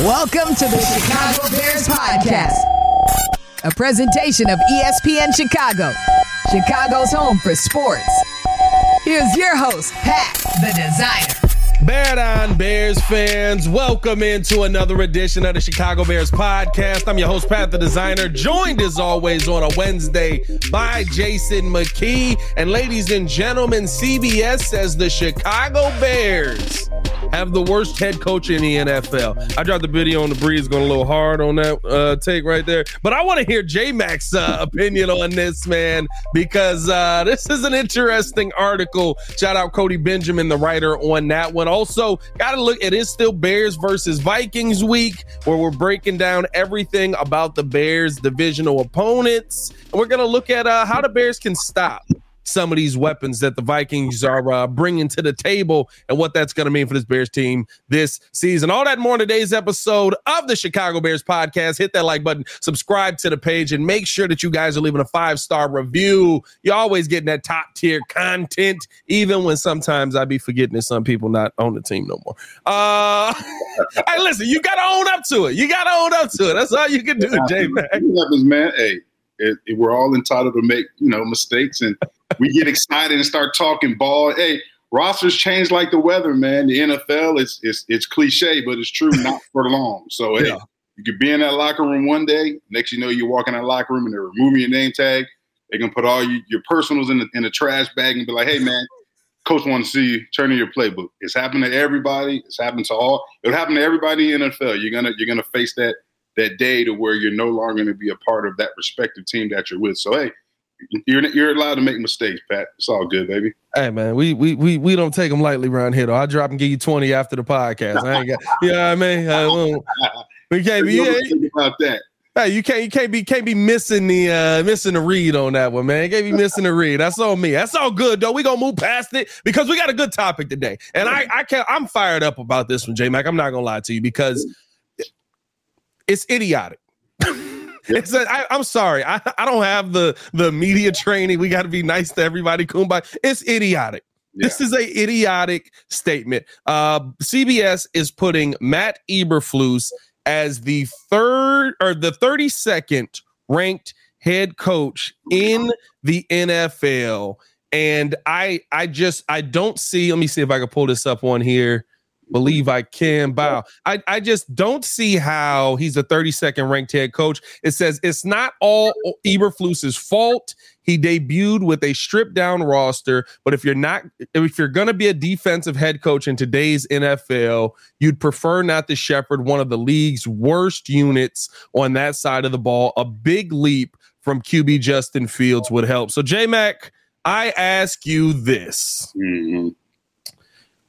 Welcome to the Chicago Bears Podcast, a presentation of ESPN Chicago, Chicago's home for sports. Here's your host, Pat, the designer. Bear down, Bears fans. Welcome into another edition of the Chicago Bears podcast. I'm your host, Pat the Designer, joined as always on a Wednesday by Jason McKie. And ladies and gentlemen, CBS says the Chicago Bears have the worst head coach in the NFL. I dropped the video on the breeze, going a little hard on that uh, take right there. But I want to hear J Mac's uh, opinion on this, man, because uh, this is an interesting article. Shout out Cody Benjamin, the writer on that one. Also, got to look, it is still Bears versus Vikings week, where we're breaking down everything about the Bears' divisional opponents. And we're going to look at uh, how the Bears can stop some of these weapons that the Vikings are uh, bringing to the table and what that's going to mean for this Bears team this season. All that more in today's episode of the Chicago Bears podcast. Hit that like button, subscribe to the page, and make sure that you guys are leaving a five star review. You're always getting that top tier content, even when sometimes I be forgetting that some people not on the team no more. Uh, hey, listen, you got to own up to it. You got to own up to it. That's all you can do, J Mac. man. Hey, it, it, we're all entitled to make you know mistakes and we get excited and start talking ball. Hey, rosters change like the weather, man. The NFL is it's it's cliche, but it's true, not for long. So hey, yeah. you could be in that locker room one day, next you know you're walking in that locker room and they're removing your name tag. They can put all you, your personals in the in the trash bag and be like, hey man, coach wants to see you turn in your playbook. It's happened to everybody. It's happened to all. It'll happen to everybody in the NFL. You're gonna you're gonna face that that day to where you're no longer going to be a part of that respective team that you're with. So hey, you're you're allowed to make mistakes, Pat. It's all good, baby. Hey man, we we we we don't take them lightly around here though. I drop and give you twenty after the podcast. I ain't got, you know what I mean? I we can't be think about that. Hey, you can't you can't be can't be missing the uh missing the read on that one, man. You can't be missing the read. That's all me. That's all good though. We gonna move past it because we got a good topic today, and I I can't. I'm fired up about this one, J Mac. I'm not gonna lie to you because it's idiotic. It's a, I, I'm sorry. I, I don't have the the media training. We got to be nice to everybody. Kumbaya. It's idiotic. Yeah. This is a idiotic statement. Uh, CBS is putting Matt Eberflus as the third or the 32nd ranked head coach in the NFL. And I I just I don't see. Let me see if I can pull this up on here believe I can bow. I, I just don't see how he's a 32nd ranked head coach. It says it's not all Eberflus's fault. He debuted with a stripped down roster, but if you're not if you're going to be a defensive head coach in today's NFL, you'd prefer not to shepherd one of the league's worst units on that side of the ball. A big leap from QB Justin Fields would help. So J Mac, I ask you this. Mm-hmm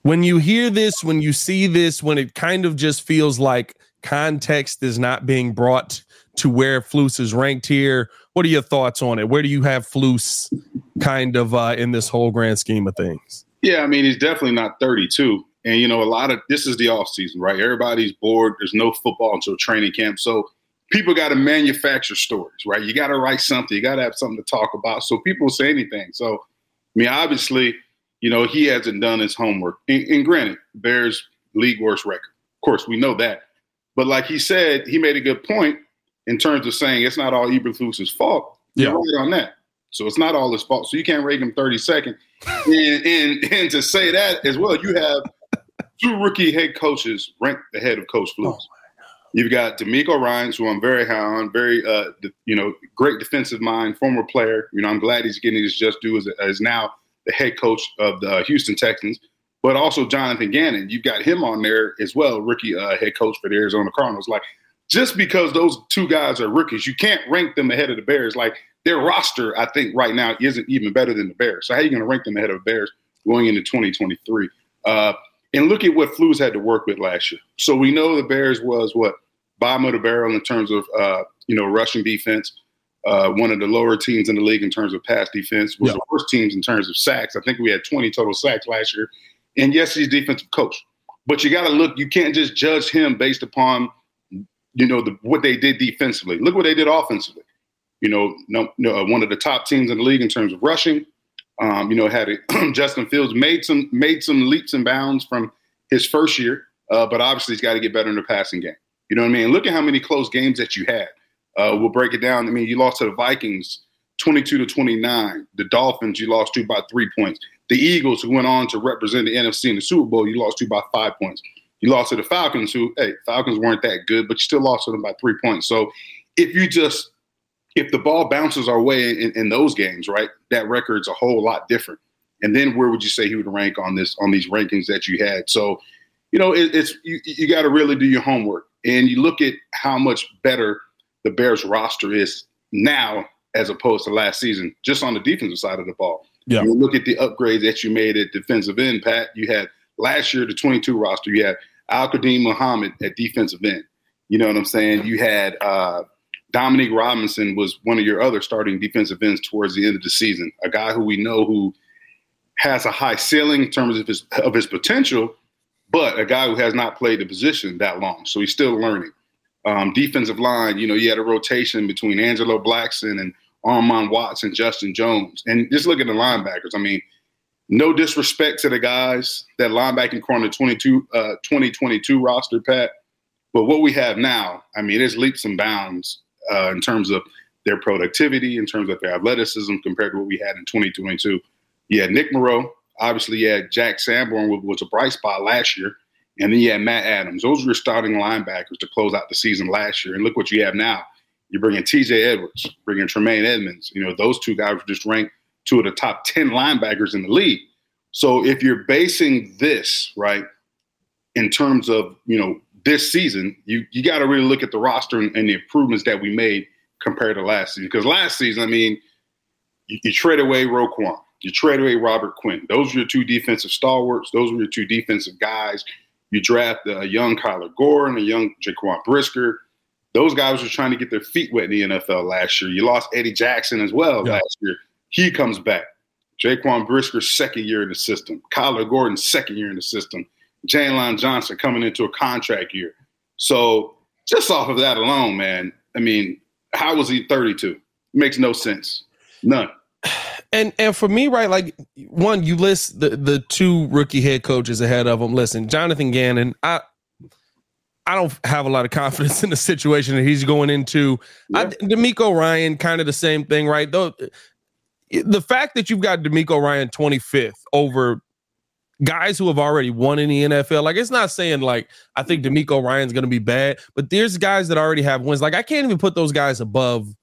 when you hear this, when you see this, when it kind of just feels like context is not being brought to where Flus is ranked here, what are your thoughts on it? Where do you have Flus kind of uh, in this whole grand scheme of things? Yeah, I mean, he's definitely not 32. And, you know, a lot of this is the off season, right? Everybody's bored. There's no football until training camp. So people got to manufacture stories, right? You got to write something. You got to have something to talk about. So people say anything. So, I mean, obviously, you know, he hasn't done his homework. And, and granted, Bears league worst record. Of course, we know that. But like he said, he made a good point in terms of saying it's not all Eberflus's fault. Yeah. You're right on that. So it's not all his fault. So you can't rate him 32nd. and, and, and to say that as well, you have two rookie head coaches ranked ahead of Coach Flus. Oh You've got DeMeco Ryans, who I'm very high on, very uh, you know, great defensive mind, former player. You know, I'm glad he's getting his just due as, as now the head coach of the Houston Texans, but also Jonathan Gannon. You've got him on there as well, rookie uh, head coach for the Arizona Cardinals. Like, just because those two guys are rookies, you can't rank them ahead of the Bears. Like, their roster, I think, right now isn't even better than the Bears. So, how are you going to rank them ahead of the Bears going into 2023? Uh, and look at what Flus had to work with last year. So, we know the Bears was what? Bottom of the barrel in terms of, uh, you know, rushing defense uh, one of the lower teams in the league in terms of pass defense, was yeah. the worst teams in terms of sacks. I think we had 20 total sacks last year. And yes, he's defensive coach, but you got to look. You can't just judge him based upon you know the, what they did defensively. Look what they did offensively. You know, no, no, uh, one of the top teams in the league in terms of rushing. Um, you know, had it, Justin Fields made some made some leaps and bounds from his first year, uh, but obviously he's got to get better in the passing game. You know what I mean? Look at how many close games that you had. Uh, we'll break it down. I mean, you lost to the Vikings 22 to 29. The Dolphins, you lost to by three points. The Eagles, who went on to represent the NFC in the Super Bowl, you lost to by five points. You lost to the Falcons, who, hey, Falcons weren't that good, but you still lost to them by three points. So if you just, if the ball bounces our way in, in those games, right, that record's a whole lot different. And then where would you say he would rank on this, on these rankings that you had? So, you know, it, it's, you, you got to really do your homework. And you look at how much better the Bears roster is now as opposed to last season, just on the defensive side of the ball. Yeah. You look at the upgrades that you made at defensive end, Pat. You had last year the 22 roster. You had Al-Quadin Muhammad at defensive end. You know what I'm saying? You had uh, Dominique Robinson was one of your other starting defensive ends towards the end of the season. A guy who we know who has a high ceiling in terms of his of his potential, but a guy who has not played the position that long, so he's still learning. Um, defensive line, you know, you had a rotation between Angelo Blackson and Armon Watts and Justin Jones. And just look at the linebackers. I mean, no disrespect to the guys that linebacking corner 22, uh, 2022 roster, Pat. But what we have now, I mean, it's leaps and bounds uh, in terms of their productivity, in terms of their athleticism compared to what we had in 2022. Yeah, Nick Morrow. Obviously, had Jack Sanborn, was a bright spot last year. And then you had Matt Adams. Those were your starting linebackers to close out the season last year. And look what you have now. You're bringing T.J. Edwards, bringing Tremaine Edmunds. You know, those two guys were just ranked two of the top 10 linebackers in the league. So if you're basing this, right, in terms of, you know, this season, you, you got to really look at the roster and, and, the improvements that we made compared to last season. Because last season, I mean, you, you trade away Roquan, you trade away Robert Quinn. Those were your two defensive stalwarts. Those were your two defensive guys. You draft a young Kyler Gore and a young Jaquan Brisker. Those guys were trying to get their feet wet in the NFL last year. You lost Eddie Jackson as well yeah. last year. He comes back. Jaquan Brisker's second year in the system. Kyler Gordon's second year in the system. Jaylon Johnson coming into a contract year. So just off of that alone, man, I mean, how was he 32? Makes no sense. None. And and for me, right, like one, you list the the two rookie head coaches ahead of him. Listen, Jonathan Gannon, I I don't have a lot of confidence in the situation that he's going into. Yeah. I, DeMeco Ryan, kind of the same thing, right? Though the fact that you've got DeMeco Ryan 25th over guys who have already won in the NFL, like it's not saying like I think DeMeco Ryan's going to be bad, but there's guys that already have wins. Like I can't even put those guys above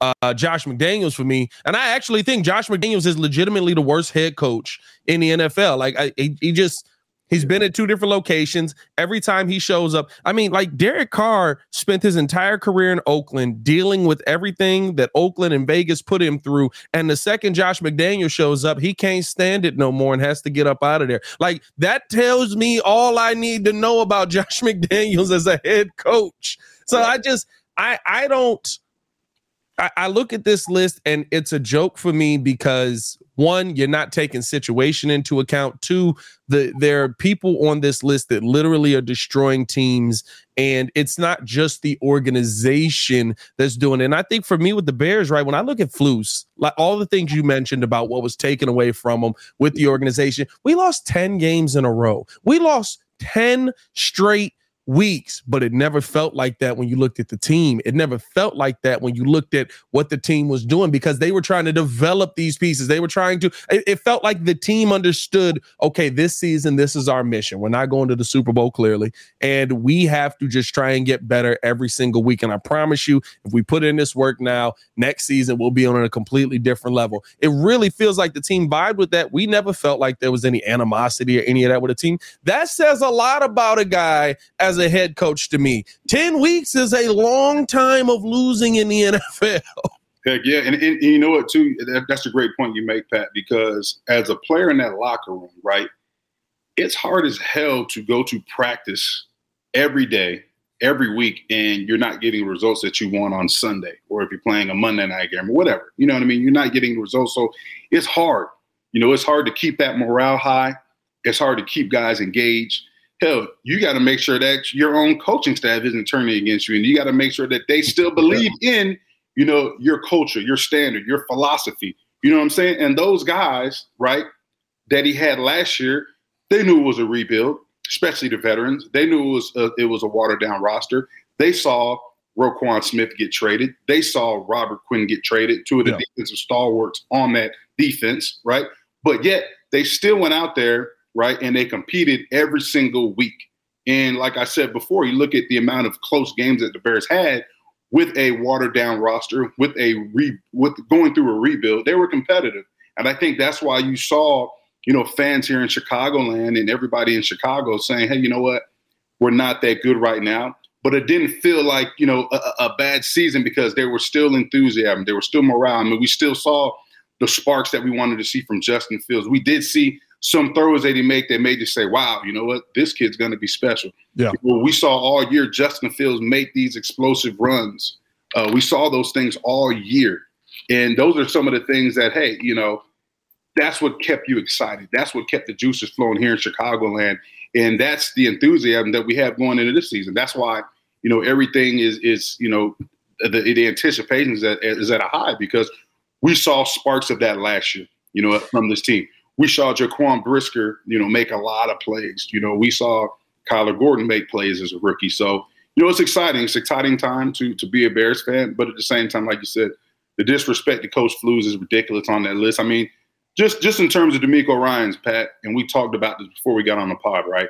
uh, Josh McDaniels for me, and I actually think Josh McDaniels is legitimately the worst head coach in the NFL. Like I, he, he just He's been at two different locations. Every time he shows up, I mean, like Derek Carr spent his entire career in Oakland dealing with everything that Oakland and Vegas put him through. And the second Josh McDaniel shows up, he can't stand it no more and has to get up out of there. Like that tells me all I need to know about Josh McDaniels as a head coach. So I just, I, I don't. I, I look at this list and it's a joke for me because one, you're not taking situation into account. Two, the there are people on this list that literally are destroying teams, and it's not just the organization that's doing it. And I think for me with the Bears, right, when I look at Flus, like all the things you mentioned about what was taken away from them with the organization, we lost 10 games in a row. We lost 10 straight weeks, but it never felt like that when you looked at the team. It never felt like that when you looked at what the team was doing because they were trying to develop these pieces. They were trying to, it, it, felt like the team understood, okay, this season, this is our mission. We're not going to the Super Bowl clearly, and we have to just try and get better every single week. And I promise you, if we put in this work now, next season, we'll be on a completely different level. It really feels like the team vibed with that. We never felt like there was any animosity or any of that with the team. That says a lot about a guy as as a head coach to me. 10 weeks is a long time of losing in the NFL. Heck yeah. And, and, and you know what, too? That, that's a great point you make, Pat, because as a player in that locker room, right, it's hard as hell to go to practice every day, every week, and you're not getting results that you want on Sunday, or if you're playing a Monday night game or whatever. You know what I mean? You're not getting the results. So it's hard. You know, it's hard to keep that morale high. It's hard to keep guys engaged hell, you got to make sure that your own coaching staff isn't turning against you, and you got to make sure that they still believe in, you know, your culture, your standard, your philosophy. You know what I'm saying? And those guys, right, that he had last year, they knew it was a rebuild, especially the veterans. They knew it was a, it was a watered down roster. They saw Roquan Smith get traded. They saw Robert Quinn get traded, two of the yeah. defensive stalwarts on that defense, right? But yet they still went out there, right, and they competed every single week. And like I said before, you look at the amount of close games that the Bears had with a watered down roster, with a re, with going through a rebuild, they were competitive. And I think that's why you saw, you know, fans here in Chicagoland and everybody in Chicago saying, "Hey, you know what? We're not that good right now." But it didn't feel like you know a, a bad season because there was still enthusiasm, there was still morale. I mean, we still saw the sparks that we wanted to see from Justin Fields. We did see some throws that he made that made you say, "Wow, you know what? This kid's going to be special." Yeah. Well, we saw all year Justin Fields make these explosive runs. Uh, we saw those things all year, and those are some of the things that, hey, you know, that's what kept you excited. That's what kept the juices flowing here in Chicagoland, and that's the enthusiasm that we have going into this season. That's why you know everything is is you know the, the anticipation is at, is at a high because we saw sparks of that last year. You know, from this team, we saw Jaquan Brisker, you know, make a lot of plays. You know, we saw Kyler Gordon make plays as a rookie. So you know, it's exciting. It's exciting time to to be a Bears fan, but at the same time, like you said, the disrespect to Coach Flus is ridiculous on that list. I mean, just just in terms of DeMeco Ryans, Pat, and we talked about this before we got on the pod, right?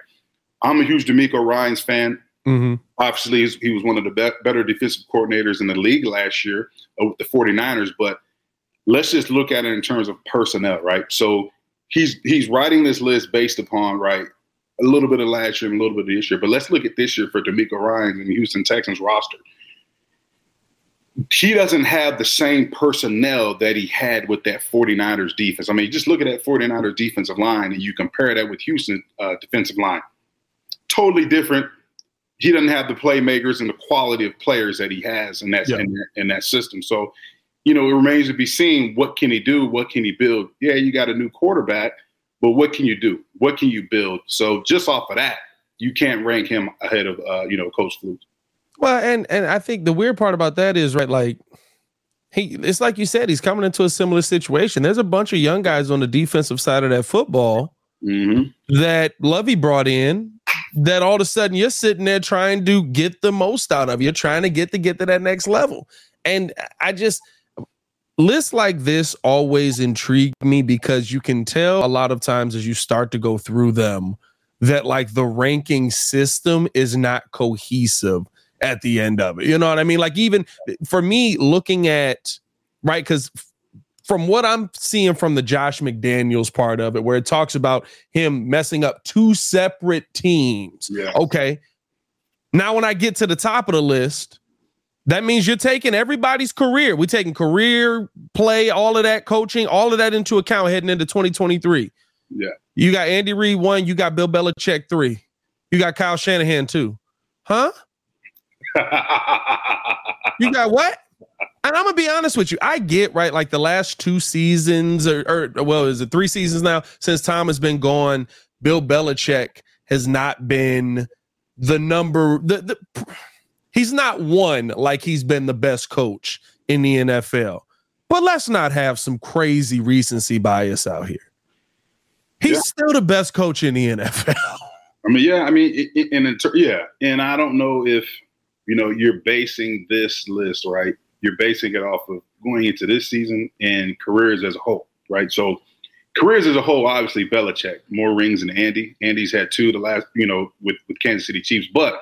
I'm a huge DeMeco Ryans fan. Mm-hmm. Obviously, he was one of the be- better defensive coordinators in the league last year uh, with the 49ers. But let's just look at it in terms of personnel, right? So he's he's writing this list based upon right a little bit of last year and a little bit of this year. But let's look at this year for DeMeco Ryans and the Houston Texans roster he doesn't have the same personnel that he had with that 49ers defense. I mean, just look at that 49ers defensive line and you compare that with Houston uh, defensive line. Totally different. He doesn't have the playmakers and the quality of players that he has in that, yeah. in, in that system. So, you know, it remains to be seen what can he do? What can he build? Yeah, you got a new quarterback, but what can you do? What can you build? So just off of that, you can't rank him ahead of, uh, you know, Coach Flus. Well, and and I think the weird part about that is right, like he it's like you said, he's coming into a similar situation. There's a bunch of young guys on the defensive side of that football mm-hmm. that Lovie brought in. That all of a sudden you're sitting there trying to get the most out of. You're trying to get to get to that next level. And I just lists like this always intrigue me because you can tell a lot of times as you start to go through them that like the ranking system is not cohesive at the end of it. You know what I mean? Like even for me looking at right cuz from what I'm seeing from the Josh McDaniels part of it where it talks about him messing up two separate teams. Yeah. Okay. Now when I get to the top of the list, that means you're taking everybody's career. We're taking career, play, all of that coaching, all of that into account heading into 2023. Yeah. You got Andy Reid one, you got Bill Belichick three. You got Kyle Shanahan two. Huh? you got what? And I'm gonna be honest with you. I get right, like the last two seasons, or, or well, is it three seasons now since Tom has been gone? Bill Belichick has not been the number. The, the he's not one like he's been the best coach in the NFL. But let's not have some crazy recency bias out here. He's yeah. still the best coach in the NFL. I mean, yeah, I mean, and yeah, and I don't know if you know, you're basing this list, right? You're basing it off of going into this season and careers as a whole, right? So careers as a whole, obviously Belichick, more rings than Andy. Andy's had two the last, you know, with, with Kansas City Chiefs. But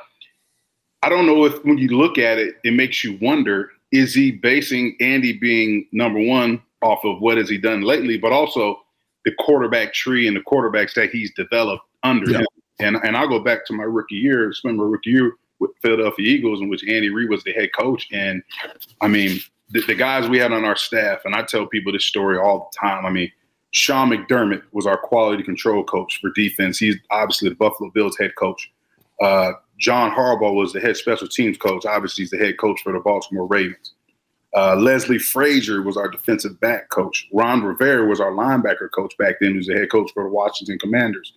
I don't know if when you look at it, it makes you wonder, is he basing Andy being number one off of what has he done lately, but also the quarterback tree and the quarterbacks that he's developed under yeah. him. And and I'll go back to my rookie year, spend my rookie year with Philadelphia Eagles, in which Andy Reid was the head coach. And I mean, the, the, guys we had on our staff, and I tell people this story all the time. I mean, Sean McDermott was our quality control coach for defense. He's obviously the Buffalo Bills head coach. Uh, John Harbaugh was the head special teams coach. Obviously, he's the head coach for the Baltimore Ravens. Uh, Leslie Frazier was our defensive back coach. Ron Rivera was our linebacker coach back then, who's the head coach for the Washington Commanders.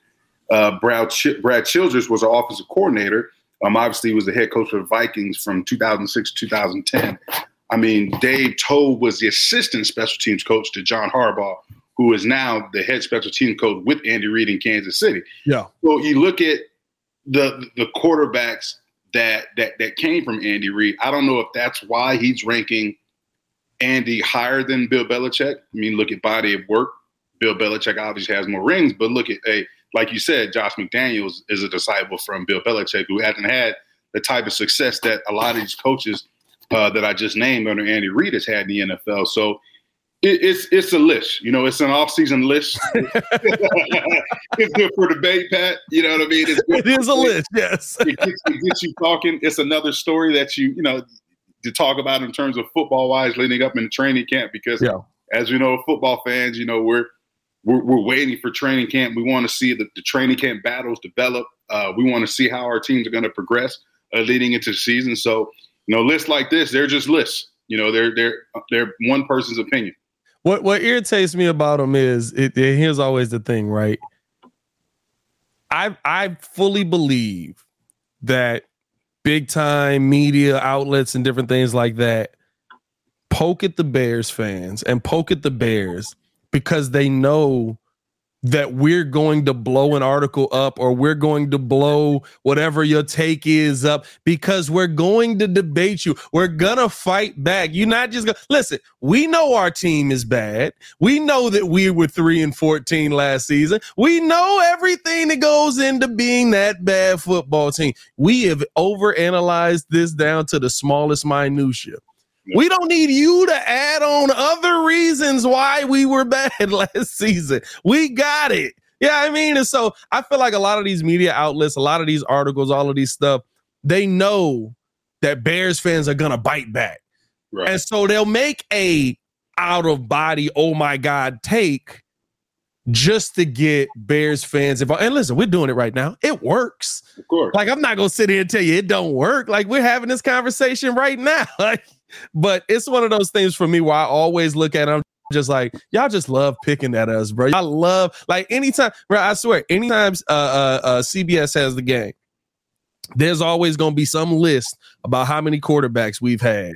Uh, Brad, Ch- Brad Childress was our offensive coordinator, um, obviously, he was the head coach for the Vikings from 2006 to 2010. I mean, Dave Toub was the assistant special teams coach to John Harbaugh, who is now the head special team coach with Andy Reid in Kansas City. Yeah. So you look at the the quarterbacks that that that came from Andy Reid. I don't know if that's why he's ranking Andy higher than Bill Belichick. I mean, look at body of work. Bill Belichick obviously has more rings, but look at a like you said, Josh McDaniels is a disciple from Bill Belichick who hasn't had the type of success that a lot of these coaches uh, that I just named under Andy Reid has had in the NFL. So it, it's it's a list. You know, it's an off-season list. it's good for debate, Pat. You know what I mean? It's it is a list. Yes, it gets, it gets you talking. It's another story that you you know to talk about in terms of football wise leading up in training camp because yeah. as we know, football fans, you know we're we're, we're waiting for training camp. We want to see the, the training camp battles develop. Uh, we want to see how our teams are going to progress uh, leading into the season. So, you know, lists like this, they're just lists. You know, they're they're they're one person's opinion. What what irritates me about them is it, it, here's always the thing, right? I I fully believe that big time media outlets and different things like that poke at the Bears fans and poke at the Bears because they know that we're going to blow an article up or we're going to blow whatever your take is up because we're going to debate you. We're going to fight back. You're not just going to listen. We know our team is bad. We know that we were 3 and 14 last season. We know everything that goes into being that bad football team. We have overanalyzed this down to the smallest minutia. We don't need you to add on other reasons why we were bad last season. We got it. Yeah, I mean, and so I feel like a lot of these media outlets, a lot of these articles, all of these stuff, they know that Bears fans are gonna bite back. Right. And so they'll make a out of body, oh my God, take just to get Bears fans involved. And listen, we're doing it right now. It works. Of course. Like I'm not gonna sit here and tell you it don't work. Like we're having this conversation right now. Like but it's one of those things for me where I always look at I'm just like y'all just love picking at us, bro. I love like anytime, bro. I swear, anytime uh, uh, uh, CBS has the game, there's always gonna be some list about how many quarterbacks we've had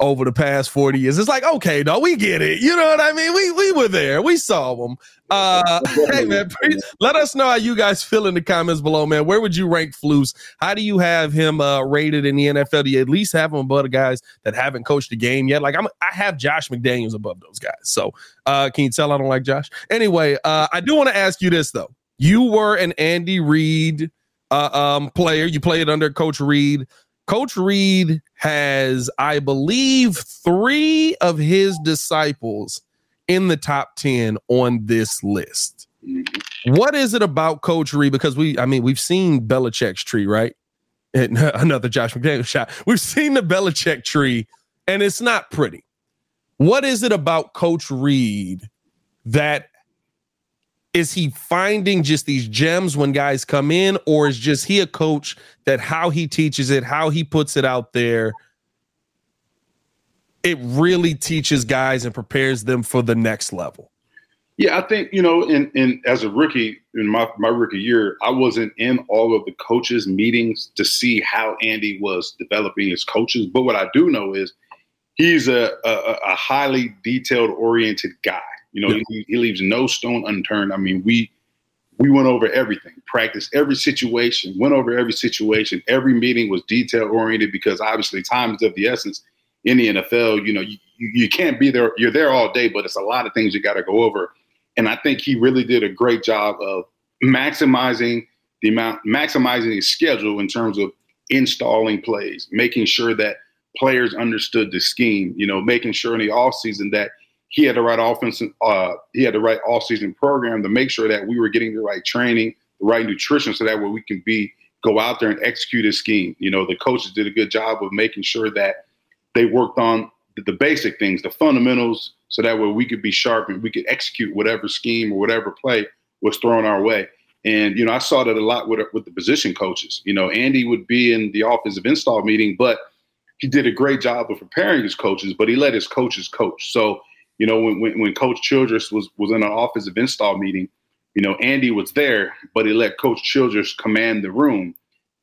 over the past 40 years. It's like, okay, no, we get it. You know what I mean? We we were there. We saw them. Uh, hey man, please, let us know how you guys feel in the comments below, man. Where would you rank Flus? How do you have him uh, rated in the NFL? Do you at least have him above the guys that haven't coached a game yet? Like I'm, I have Josh McDaniels above those guys. So uh, can you tell I don't like Josh? Anyway, uh, I do want to ask you this though. You were an Andy Reid uh, um, player. You played under Coach Reid. Coach Reid has, I believe, three of his disciples in the top 10 on this list. Mm-hmm. What is it about Coach Reid? Because we, I mean, we've seen Belichick's tree, right? And another Josh McDaniel shot. We've seen the Belichick tree, and it's not pretty. What is it about Coach Reid that is he finding just these gems when guys come in, or is just he a coach that how he teaches it, how he puts it out there, it really teaches guys and prepares them for the next level? Yeah, I think you know, in in as a rookie in my my rookie year, I wasn't in all of the coaches' meetings to see how Andy was developing his coaches. But what I do know is he's a a, a highly detailed oriented guy you know, yeah. he, he leaves no stone unturned. I mean, we we went over everything, practiced every situation, went over every situation. Every meeting was detail oriented because obviously time is of the essence in the NFL. You know, you, you can't be there. You're there all day, but it's a lot of things you got to go over. And I think he really did a great job of maximizing the amount, maximizing his schedule in terms of installing plays, making sure that players understood the scheme. You know, making sure in the off season that he had the right offense. Uh, he had the right off-season program to make sure that we were getting the right training, the right nutrition, so that way we can be go out there and execute his scheme. You know, the coaches did a good job of making sure that they worked on the, the basic things, the fundamentals, so that way we could be sharp and we could execute whatever scheme or whatever play was thrown our way. And you know, I saw that a lot with with the position coaches. You know, Andy would be in the offensive install meeting, but he did a great job of preparing his coaches, but he let his coaches coach. So you know, when, when, when Coach Childress was was in an office offensive install meeting, you know, Andy was there, but he let Coach Childress command the room.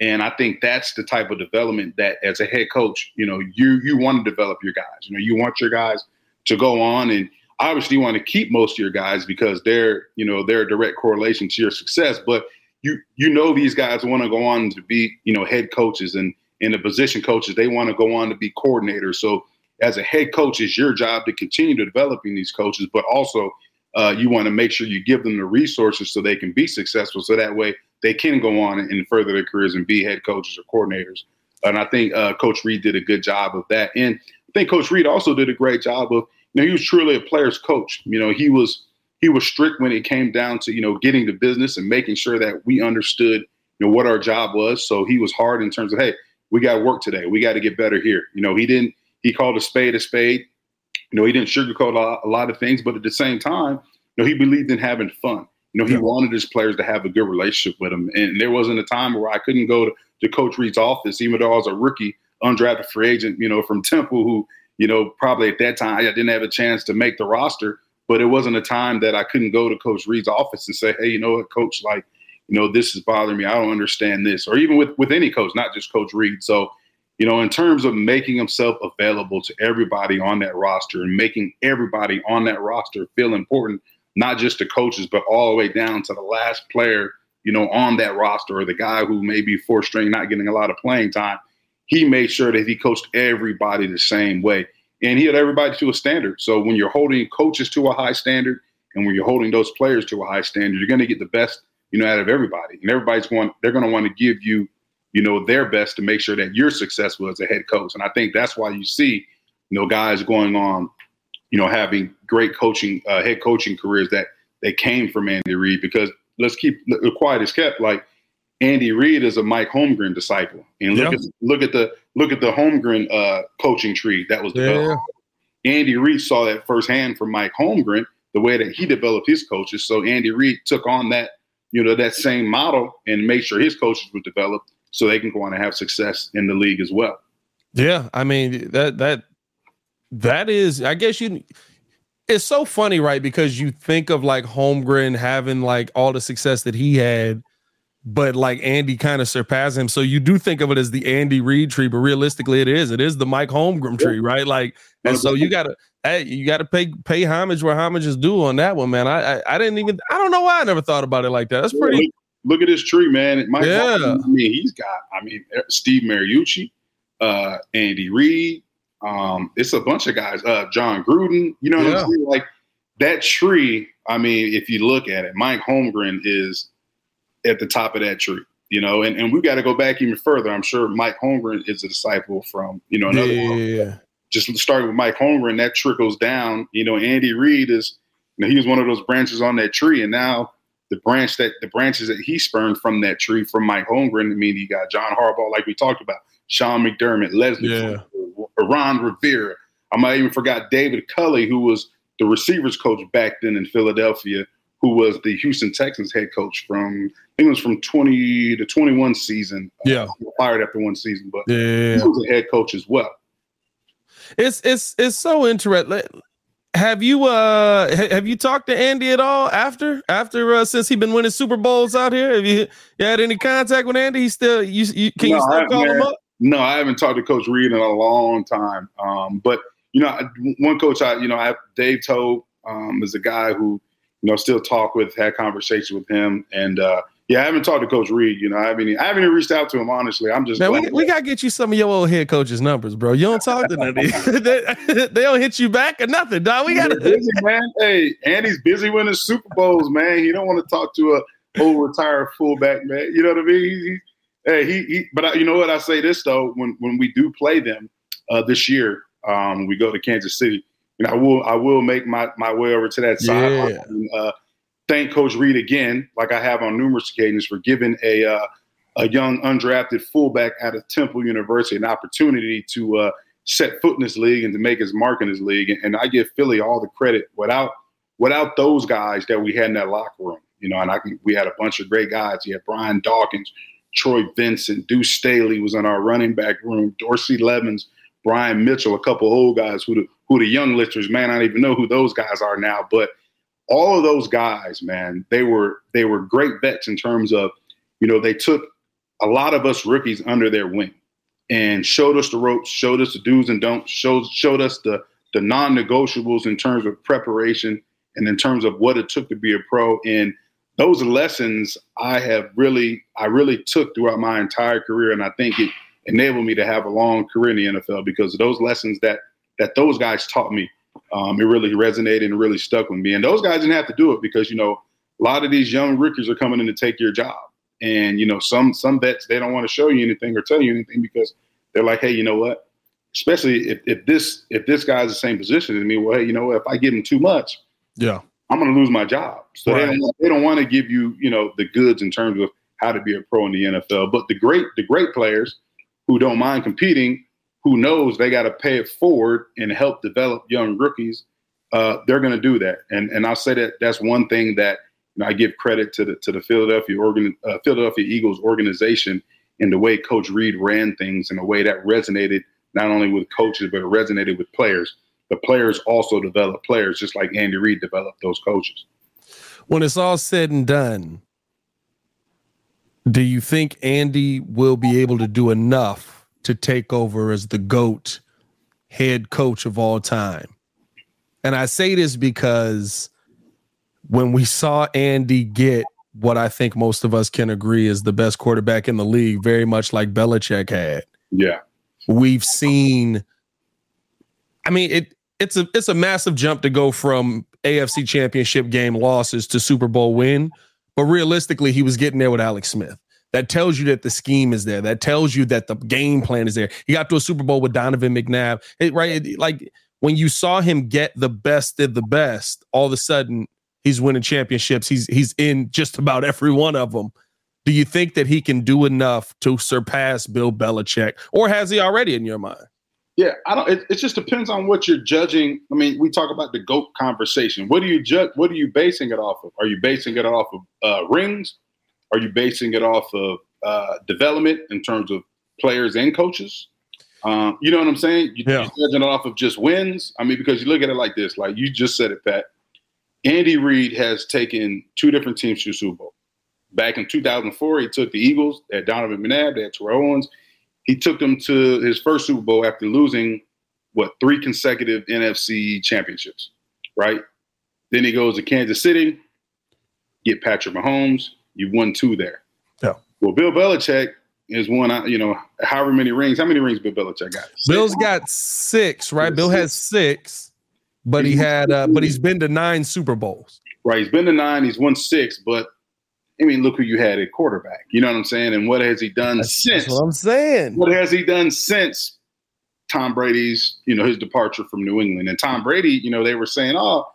And I think that's the type of development that as a head coach, you know, you you want to develop your guys. You know, you want your guys to go on and obviously you want to keep most of your guys because they're, you know, they're a direct correlation to your success. But you you know these guys want to go on to be you know head coaches and and the position coaches they want to go on to be coordinators. So as a head coach, it's your job to continue to developing these coaches, but also uh, you want to make sure you give them the resources so they can be successful. So that way they can go on and further their careers and be head coaches or coordinators. And I think uh, Coach Reid did a good job of that. And I think Coach Reid also did a great job of, you know, he was truly a player's coach. You know, he was he was strict when it came down to, you know, getting the business and making sure that we understood, you know, what our job was. So he was hard in terms of, hey, we got to work today. We got to get better here. You know, he didn't he called a spade a spade. You know, he didn't sugarcoat a lot, a lot of things, but at the same time, you know, he believed in having fun. You know, he yeah. wanted his players to have a good relationship with him. And there wasn't a time where I couldn't go to, to Coach Reid's office, even though I was a rookie, undrafted free agent, you know, from Temple, who, you know, probably at that time I didn't have a chance to make the roster. But it wasn't a time that I couldn't go to Coach Reid's office and say, hey, you know what, Coach, like, you know, this is bothering me. I don't understand this. Or even with with any coach, not just Coach Reid. So, you know, in terms of making himself available to everybody on that roster and making everybody on that roster feel important – not just the coaches, but all the way down to the last player, you know, on that roster or the guy who may be four string, not getting a lot of playing time. He made sure that he coached everybody the same way. And he had everybody to a standard. So when you're holding coaches to a high standard and when you're holding those players to a high standard, you're going to get the best, you know, out of everybody. And everybody's going, they're going to want to give you, you know, their best to make sure that you're successful as a head coach. And I think that's why you see, you know, guys going on you know, having great coaching, uh, head coaching careers that that came from Andy Reid. Because let's keep the quiet is kept. Like Andy Reid is a Mike Holmgren disciple, and look yeah. at look at the look at the Holmgren uh, coaching tree that was developed. Yeah. Andy Reid saw that firsthand from Mike Holmgren, the way that he developed his coaches. So Andy Reid took on that, you know, that same model and made sure his coaches were developed so they can go on and have success in the league as well. Yeah, I mean that that that is, I guess you. It's so funny, right? Because you think of like Holmgren having like all the success that he had, but like Andy kind of surpassed him. So you do think of it as the Andy Reid tree, but realistically, it is. It is the Mike Holmgren tree, right? Like, and so you gotta, hey, you gotta pay pay homage where homage is due on that one, man. I, I, I didn't even, I don't know why I never thought about it like that. That's pretty. Look, at this tree, man. Mike yeah. Holmgren, I mean, he's got, I mean, Steve Mariucci, uh, Andy Reid, um, it's a bunch of guys. Uh, Jon Gruden. You know what yeah. I'm saying? Like that tree. I mean, if you look at it, Mike Holmgren is at the top of that tree. You know, and, and we got to go back even further. I'm sure Mike Holmgren is a disciple from you know another. Yeah. Just starting with Mike Holmgren, that trickles down. You know, Andy Reid is. You know, he was one of those branches on that tree, and now the branch that the branches that he spurned from that tree from Mike Holmgren. I mean, you got John Harbaugh, like we talked about, Sean McDermott, Leslie, yeah. Ron Rivera. I might even forgot David Culley, who was the receivers coach back then in Philadelphia, who was the Houston Texans head coach from I think it was from 20 to 21 season. Uh, yeah, uh, fired after one season, but yeah, he was a head coach as well. It's it's it's so interesting. Have you uh have you talked to Andy at all after after uh, since he been winning Super Bowls out here? Have you, you had any contact with Andy? He still you, you can no, you still call him up? No, I haven't talked to Coach Reid in a long time. Um, but you know, one coach I you know I have Dave Toub um, is a guy who you know still talk with, had conversation with him, and uh, yeah, I haven't talked to Coach Reid. You know, I haven't I haven't even reached out to him honestly. I'm just man, we, we gotta get you some of your old head coaches' numbers, bro. You don't talk to them. they, they don't hit you back or nothing, dog. We gotta busy, man. Hey, Andy's busy winning Super Bowls, man. He don't want to talk to a old retired fullback, man. You know what I mean? He, Hey, he, he but I, you know what? I say this though, when when we do play them uh, this year, um, we go to Kansas City, and I will I will make my my way over to that side. Yeah. Uh, thank Coach Reid again, like I have on numerous occasions, for giving a uh, a young undrafted fullback out of Temple University an opportunity to uh, set foot in this league and to make his mark in this league. And, and I give Philly all the credit without without those guys that we had in that locker room. You know, and I we had a bunch of great guys. You had Brian Dawkins, Troy Vincent, Deuce Staley was in our running back room, Dorsey Levens, Brian Mitchell, a couple old guys who the, who the young listeners, man, I don't even know who those guys are now, but all of those guys, man, they were they were great vets in terms of, you know, they took a lot of us rookies under their wing and showed us the ropes, showed us the do's and don'ts, showed showed us the the non-negotiables in terms of preparation and in terms of what it took to be a pro. And those lessons I have really, I really took throughout my entire career, and I think it enabled me to have a long career in the NFL because those lessons that that those guys taught me. Um, it really resonated and really stuck with me. And those guys didn't have to do it because you know a lot of these young rookies are coming in to take your job, and you know some some vets they don't want to show you anything or tell you anything because they're like, hey, you know what? Especially if, if this if this guy's the same position as me, well, hey, you know what? If I give him too much, yeah, I'm going to lose my job. So right. they don't they don't want to give you you know the goods in terms of how to be a pro in the NFL. But the great the great players who don't mind competing, who knows they got to pay it forward and help develop young rookies, uh, they're going to do that. And and I'll say that that's one thing that you know, I give credit to the to the Philadelphia organ, uh, Philadelphia Eagles organization in the way Coach Reid ran things in a way that resonated not only with coaches but it resonated with players the players also develop players, just like Andy Reid developed those coaches. When it's all said and done, do you think Andy will be able to do enough to take over as the GOAT head coach of all time? And I say this because when we saw Andy get what I think most of us can agree is the best quarterback in the league, very much like Belichick had. Yeah. We've seen I mean, it it's a it's a massive jump to go from AFC championship game losses to Super Bowl win. But realistically, he was getting there with Alex Smith. That tells you that the scheme is there. That tells you that the game plan is there. He got to a Super Bowl with Donovan McNabb. It, right? It, like when you saw him get the best of the best, all of a sudden he's winning championships. He's he's in just about every one of them. Do you think that he can do enough to surpass Bill Belichick, or has he already in your mind? Yeah, I don't. It, it, just depends on what you're judging. I mean, we talk about the goat conversation. What do you judge? What are you basing it off of? Are you basing it off of uh, rings? Are you basing it off of uh, development in terms of players and coaches? Um, you know what I'm saying? You, yeah. You're judging it off of just wins. I mean, because you look at it like this, like you just said it, Pat. Andy Reid has taken two different teams to Super Bowl. Back in 2004, he took the Eagles at Donovan McNabb, they had Terrell Owens he took them to his first Super Bowl after losing what three consecutive NFC championships, right? Then he goes to Kansas City, get Patrick Mahomes. You won two there. Yeah. Well, Bill Belichick is one. You know, however many rings. How many rings Bill Belichick got? Six. Bill's got six, right? Bill has six, but he had, uh, but he's been to nine Super Bowls. Right. He's been to nine. He's won six, but I mean, look who you had at quarterback. You know what I'm saying? And what has he done that's, since? That's what I'm saying. What has he done since Tom Brady's, you know, his departure from New England? And Tom Brady, you know, they were saying, oh,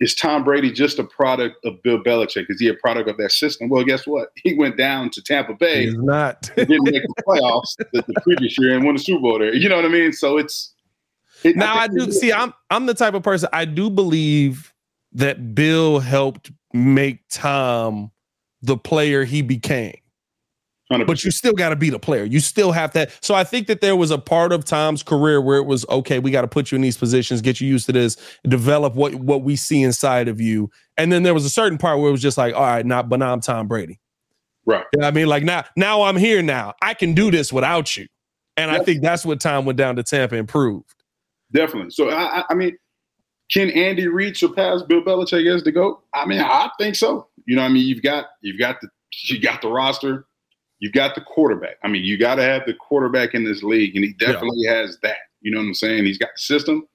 is Tom Brady just a product of Bill Belichick? Is he a product of that system? Well, guess what? He went down to Tampa Bay. He's not. didn't make the playoffs the, the, previous year and won the Super Bowl there. You know what I mean? So it's. It, now I, I do see. I'm I'm the type of person I do believe that Bill helped make Tom the player he became. 100%. But you still got to be the player. You still have that. So I think that there was a part of Tom's career where it was okay. We got to put you in these positions, get you used to this, develop what what we see inside of you. And then there was a certain part where it was just like, all right, not, but now I'm Tom Brady. Right. You know I mean, like now, now I'm here. Now I can do this without you. And I think that's what Tom went down to Tampa and proved. Definitely. So I, I mean, can Andy Reid surpass Bill Belichick as the GOAT? I mean, I think so. You know, I mean, you've got you've got the you got the roster, you got the quarterback. I mean, you got to have the quarterback in this league, and he definitely yeah. has that. You know what I'm saying? He's got the system.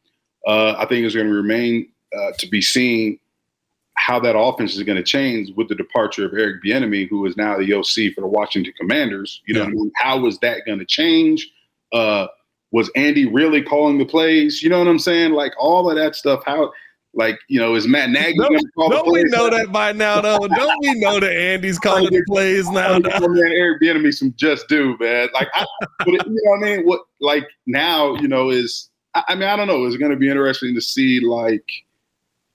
Uh, I think it's going to remain uh, to be seen how that offense is going to change with the departure of Eric Bieniemy, who is now the OC for the Washington Commanders. You know, yeah. I mean? how is that going to change? Uh, was Andy really calling the plays? You know what I'm saying? Like all of that stuff. How like, you know, is Matt Nagy don't, don't we know that by now, though? don't we know that Andy's calling the plays now? now? Man, Eric Bieniemy some just do, man. Like, I, but it, you know what I mean? What like now, you know, is I, I mean, I don't know. It's going to be interesting to see, like,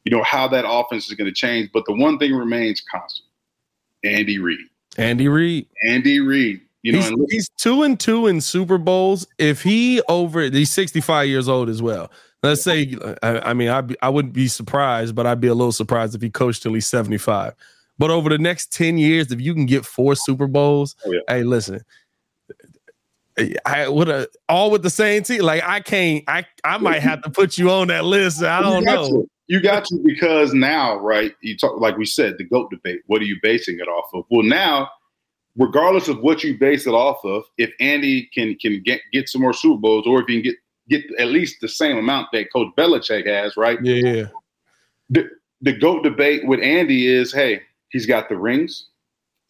you know, how that offense is going to change. But the one thing remains constant: Andy Reid. Andy Reid. Andy Reid. You know, he's, he's two and two in Super Bowls. If he over, he's 65 years old as well. Let's say, I, I mean, I I wouldn't be surprised, but I'd be a little surprised if he coached till he's 75. But over the next 10 years, if you can get four Super Bowls, oh, yeah. hey, listen, I would have all with the same team. Like I can't, I I might have to put you on that list. I don't you know. To. You got to because now, right? You talk like we said, the goat debate. What are you basing it off of? Well, now, regardless of what you base it off of, if Andy can can get get some more Super Bowls, or if he can get get at least the same amount that Coach Belichick has, right? Yeah. The the goat debate with Andy is, hey, he's got the rings.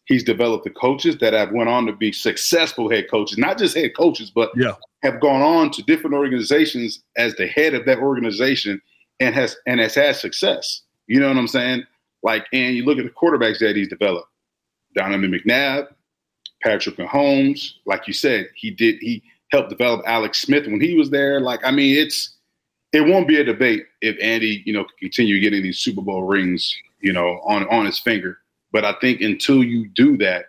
He's developed the coaches that have went on to be successful head coaches, not just head coaches, but Yeah. have gone on to different organizations as the head of that organization and has and has had success. You know what I'm saying? Like, and you look at the quarterbacks that he's developed. Donovan McNabb, Patrick Mahomes, like you said, he did he helped develop Alex Smith when he was there. Like, I mean, it's it won't be a debate if Andy, you know, can continue getting these Super Bowl rings, you know, on on his finger. But I think until you do that,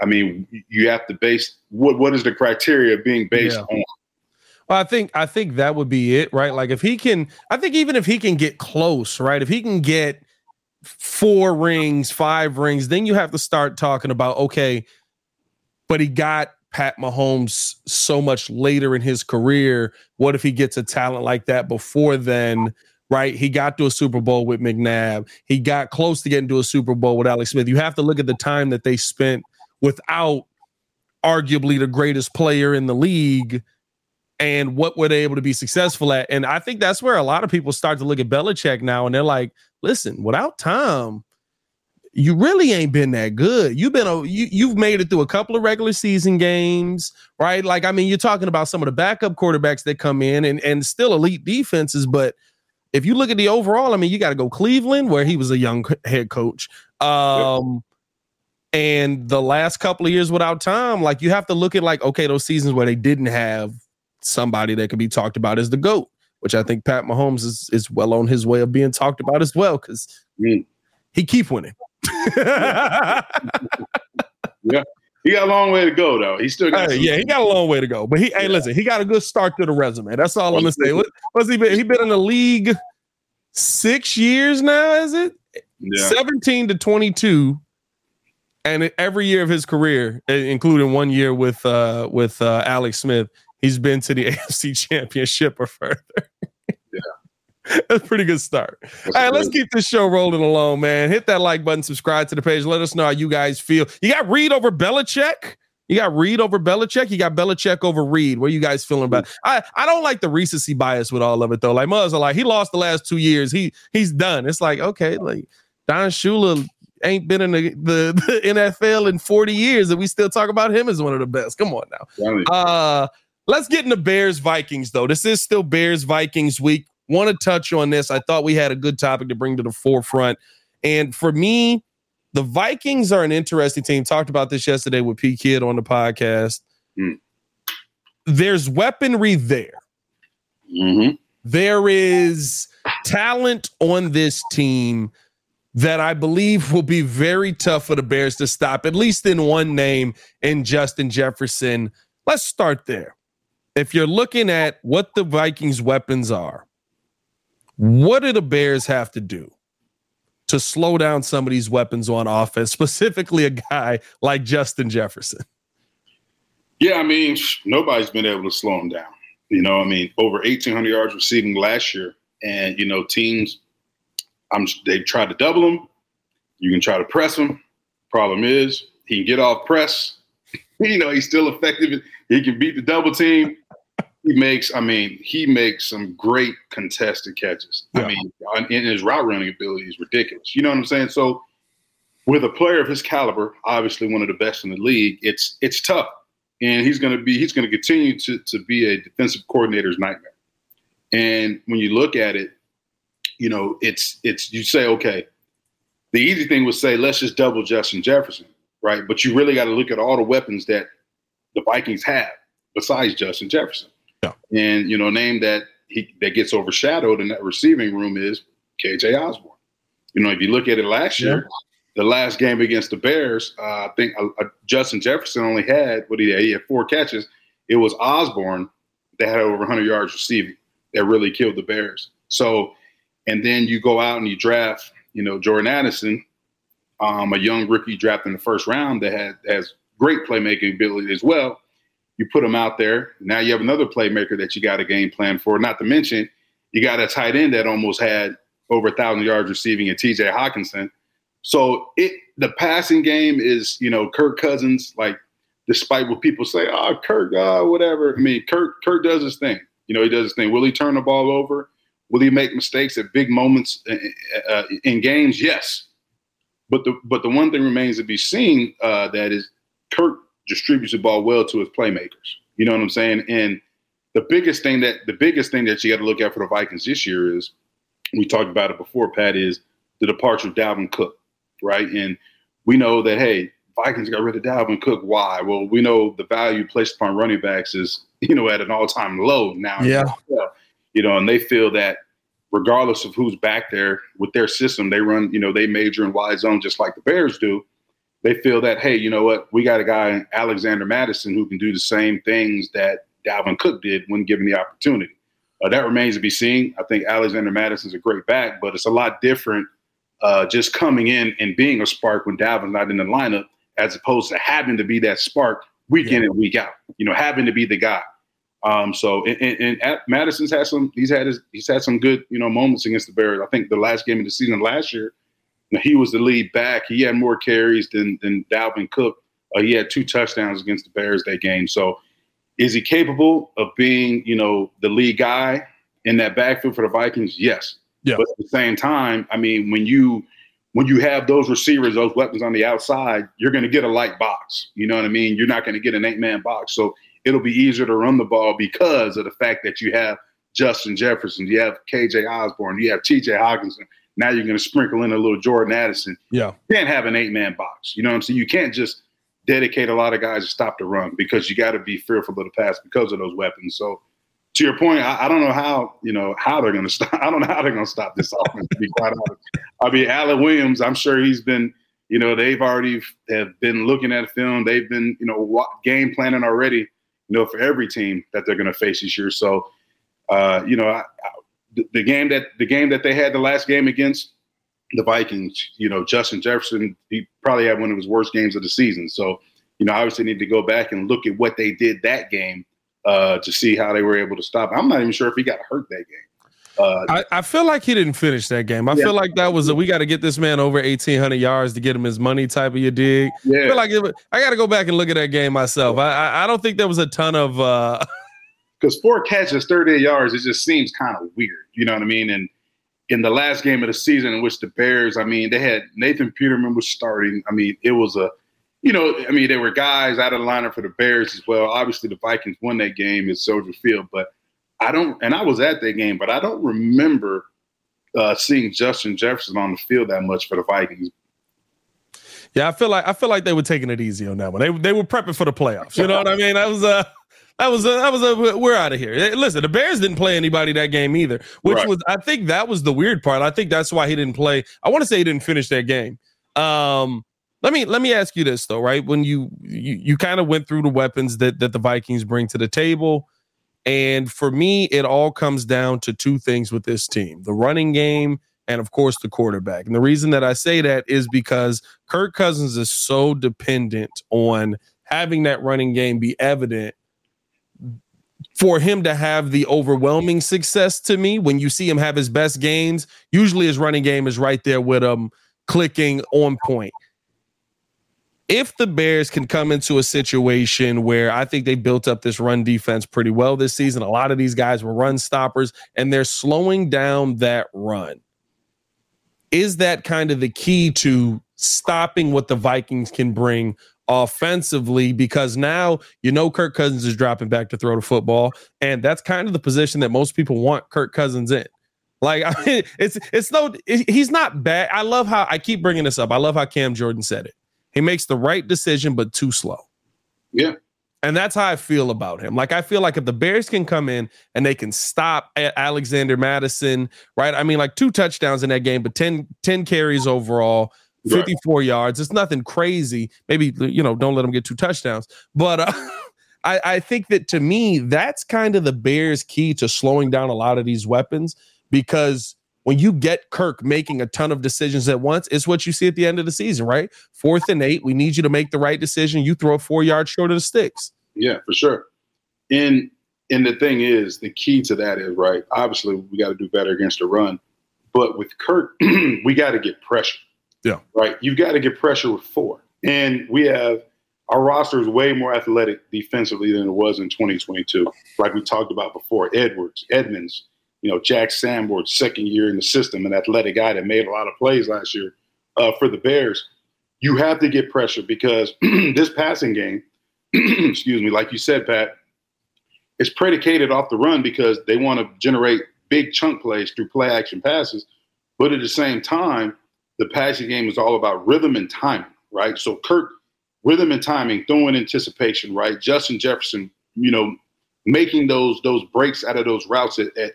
I mean, you have to base what what is the criteria being based Yeah. on Well, I think I think that would be it, right? Like if he can, I think even if he can get close, right? If he can get four rings, five rings, then you have to start talking about okay, but he got Pat Mahomes so much later in his career. What if he gets a talent like that before then? Right, he got to a Super Bowl with McNabb. He got close to getting to a Super Bowl with Alex Smith. You have to look at the time that they spent without arguably the greatest player in the league and what were they able to be successful at? And I think that's where a lot of people start to look at Belichick now and they're like, listen, without Tom, you really ain't been that good. You've been a you you've made it through a couple of regular season games, right? Like, I mean, you're talking about some of the backup quarterbacks that come in and, and still elite defenses, but if you look at the overall, I mean, you got to go Cleveland, where he was a young head coach. Um, and the last couple of years without Tom, like you have to look at like, okay, those seasons where they didn't have somebody that could be talked about as the GOAT, which I think Pat Mahomes is is well on his way of being talked about as well, because Mm. he keep winning. He got a long way to go, though. He still got Hey, yeah, he got a long way to go. But he, hey, listen, he got a good start to the resume. That's all I'm gonna say. What, what's he been? He been in the league six years now, is it? yeah. 17 to 22. And every year of his career, including one year with uh with uh Alex Smith, he's been to the AFC championship or further. That's a pretty good start. That's All right, let's keep this show rolling along, man. Hit that like button, subscribe to the page. Let us know how you guys feel. You got Reid over Belichick. You got Reid over Belichick. You got Belichick over Reid. What are you guys feeling about? I, I don't like the recency bias with all of it though. Like Muzz are like he lost the last two years. He he's done. It's like okay, like Don Shula ain't been in the, the, the NFL in 40 years, and we still talk about him as one of the best. Come on now. Uh let's get into Bears Vikings though. This is still Bears Vikings week. Want to touch on this. I thought we had a good topic to bring to the forefront. And for me, the Vikings are an interesting team. Talked about this yesterday with P Kid on the podcast. Mm. There's weaponry there. Mhm. There is talent on this team that I believe will be very tough for the Bears to stop, at least in one name, in Justin Jefferson. Let's start there. If you're looking at what the Vikings' weapons are, what do the Bears have to do to slow down some of these weapons on offense, specifically a guy like Justin Jefferson? Yeah, I mean, nobody's been able to slow him down. You know, I mean, over 1,800 yards receiving last year, and you know, teams, I'm they tried to double him. You can try to press him. Problem is, he can get off press. you know, he's still effective. He can beat the double team. He makes, I mean, he makes some great contested catches. Yeah. I mean, and his route running ability is ridiculous. You know what I'm saying? So, with a player of his caliber, obviously one of the best in the league, it's it's tough and he's going to be he's going to continue to to be a defensive coordinator's nightmare. And when you look at it, you know it's it's you say okay, the easy thing would say let's just double Justin Jefferson, right? But you really got to look at all the weapons that the Vikings have besides Justin Jefferson. Yeah. And you know, a name that he that gets overshadowed in that receiving room is KJ Osborn. You know, if you look at it last year, the last game against the Bears, uh, I think uh, uh, Justin Jefferson only had what he had. He had four catches. It was Osborn that had over 100 yards receiving that really killed the Bears. So, and then you go out and you draft, you know, Jordan Addison, um, a young rookie drafted in the first round that had, has great playmaking ability as well. You put him out there. Now you have another playmaker that you got a game plan for. Not to mention, you got a tight end that almost had over a thousand yards receiving, and T.J. Hockenson. So it the passing game is you know Kirk Cousins like despite what people say, oh Kirk, uh, whatever. I mean Kirk Kirk does his thing. You know he does his thing. Will he turn the ball over? Will he make mistakes at big moments uh, uh in games? Yes. But the but the one thing remains to be seen uh, that is Kirk distributes the ball well to his playmakers. You know what I'm saying? And the biggest thing that the biggest thing that you got to look at for the Vikings this year is we talked about it before, Pat, is the departure of Dalvin Cook, right? And we know that hey, Vikings got rid of Dalvin Cook. Why? Well, we know the value placed upon running backs is you know at an all time low now. Yeah. You know, and they feel that regardless of who's back there with their system, they run. You know, they major in wide zone just like the Bears do. They feel that hey, you know what? We got a guy Alexander Mattison who can do the same things that Dalvin Cook did when given the opportunity. Uh, that remains to be seen. I think Alexander Mattison's a great back, but it's a lot different uh, just coming in and being a spark when Dalvin's not in the lineup, as opposed to having to be that spark week yeah. in and week out. You know, having to be the guy. Um, so and, and, and Mattison's had some. He's had his, he's had some good you know moments against the Bears. I think the last game of the season last year, know, he was the lead back. He had more carries than than Dalvin Cook. Uh, he had two touchdowns against the Bears that game. So is he capable of being, you know, the lead guy in that backfield for the Vikings? Yes. Yeah. But at the same time, I mean, when you when you have those receivers, those weapons on the outside, you're going to get a light box. You know what I mean? You're not going to get an eight man box. So it'll be easier to run the ball because of the fact that you have Justin Jefferson, you have KJ Osborn, you have TJ Hockenson. Now you're going to sprinkle in a little Jordan Addison. Yeah. You can't have an eight man box. You know what I'm saying? You can't just dedicate a lot of guys to stop the run because you got to be fearful of the pass because of those weapons. So to your point, I, I don't know how you know how they're going to stop. I don't know how they're going to stop this offense. To be quite honest, I mean, Alan Williams. I'm sure he's been. You know, they've already have been looking at film. They've been, you know, game planning already. You know, for every team that they're going to face this year. So, uh, you know, I, I, the game that the game that they had the last game against the Vikings, you know, Justin Jefferson, he probably had one of his worst games of the season. So, you know, obviously need to go back and look at what they did that game uh, to see how they were able to stop. I'm not even sure if he got hurt that game. Uh, I, I, feel like he didn't finish that game. I yeah. feel like that was a we got to get this man over 1,800 yards to get him his money type of your dig. Yeah. I feel like it, I got to go back and look at that game myself. I, I, I don't think there was a ton of. Because four catches, 38 yards, it just seems kind of weird. You know what I mean? And in the last game of the season in which the Bears, I mean, they had Nathan Peterman was starting. I mean, it was a, you know, I mean, there were guys out of the lineup for the Bears as well. Obviously, the Vikings won that game at Soldier Field, but I don't, and I was at that game, but I don't remember uh, seeing Justin Jefferson on the field that much for the Vikings. Yeah, I feel like I feel like they were taking it easy on that one. They they were prepping for the playoffs. You know what I mean? That was uh that was a, that was a we're out of here. Listen, the Bears didn't play anybody that game either, which right. was I think that was the weird part. I think that's why he didn't play. I want to say he didn't finish that game. Um, let me let me ask you this though, right? When you you, you kind of went through the weapons that that the Vikings bring to the table, and for me, it all comes down to two things with this team: the running game and of course the quarterback. And the reason that I say that is because Kirk Cousins is so dependent on having that running game be evident for him to have the overwhelming success to me when you see him have his best games, usually his running game is right there with him clicking on point. If the Bears can come into a situation where I think they built up this run defense pretty well this season, a lot of these guys were run stoppers and they're slowing down that run. Is that kind of the key to stopping what the Vikings can bring offensively because now you know Kirk Cousins is dropping back to throw the football, and that's kind of the position that most people want Kirk Cousins in. Like I mean, it's it's no, he's not bad. I love how I keep bringing this up. I love how Cam Jordan said it. He makes the right decision, but too slow. Yeah. And that's how I feel about him. Like I feel like if the Bears can come in and they can stop Alexander Mattison, right? I mean, like two touchdowns in that game, but 10, 10 carries overall 54 right. yards. It's nothing crazy. Maybe, you know, don't let them get two touchdowns. But uh, I, I think that to me, that's kind of the Bears' key to slowing down a lot of these weapons because when you get Kirk making a ton of decisions at once, it's what you see at the end of the season, right? Fourth and eight, we need you to make the right decision. You throw four yards short of the sticks. Yeah, for sure. And and the thing is, the key to that is right. Obviously, we got to do better against the run. But with Kirk, we got to get pressure. Yeah. Right. You've got to get pressure with four. And we have our roster is way more athletic defensively than it was in 2022. Like we talked about before, Edwards, Edmunds, you know, Jack Sanborn, second year in the system, an athletic guy that made a lot of plays last year uh, for the Bears. You have to get pressure because this passing game, excuse me, like you said, Pat, is predicated off the run because they want to generate big chunk plays through play action passes. But at the same time, the passing game is all about rhythm and timing, right? So Kirk, rhythm and timing, throwing anticipation, right? Justin Jefferson, you know, making those those breaks out of those routes at at,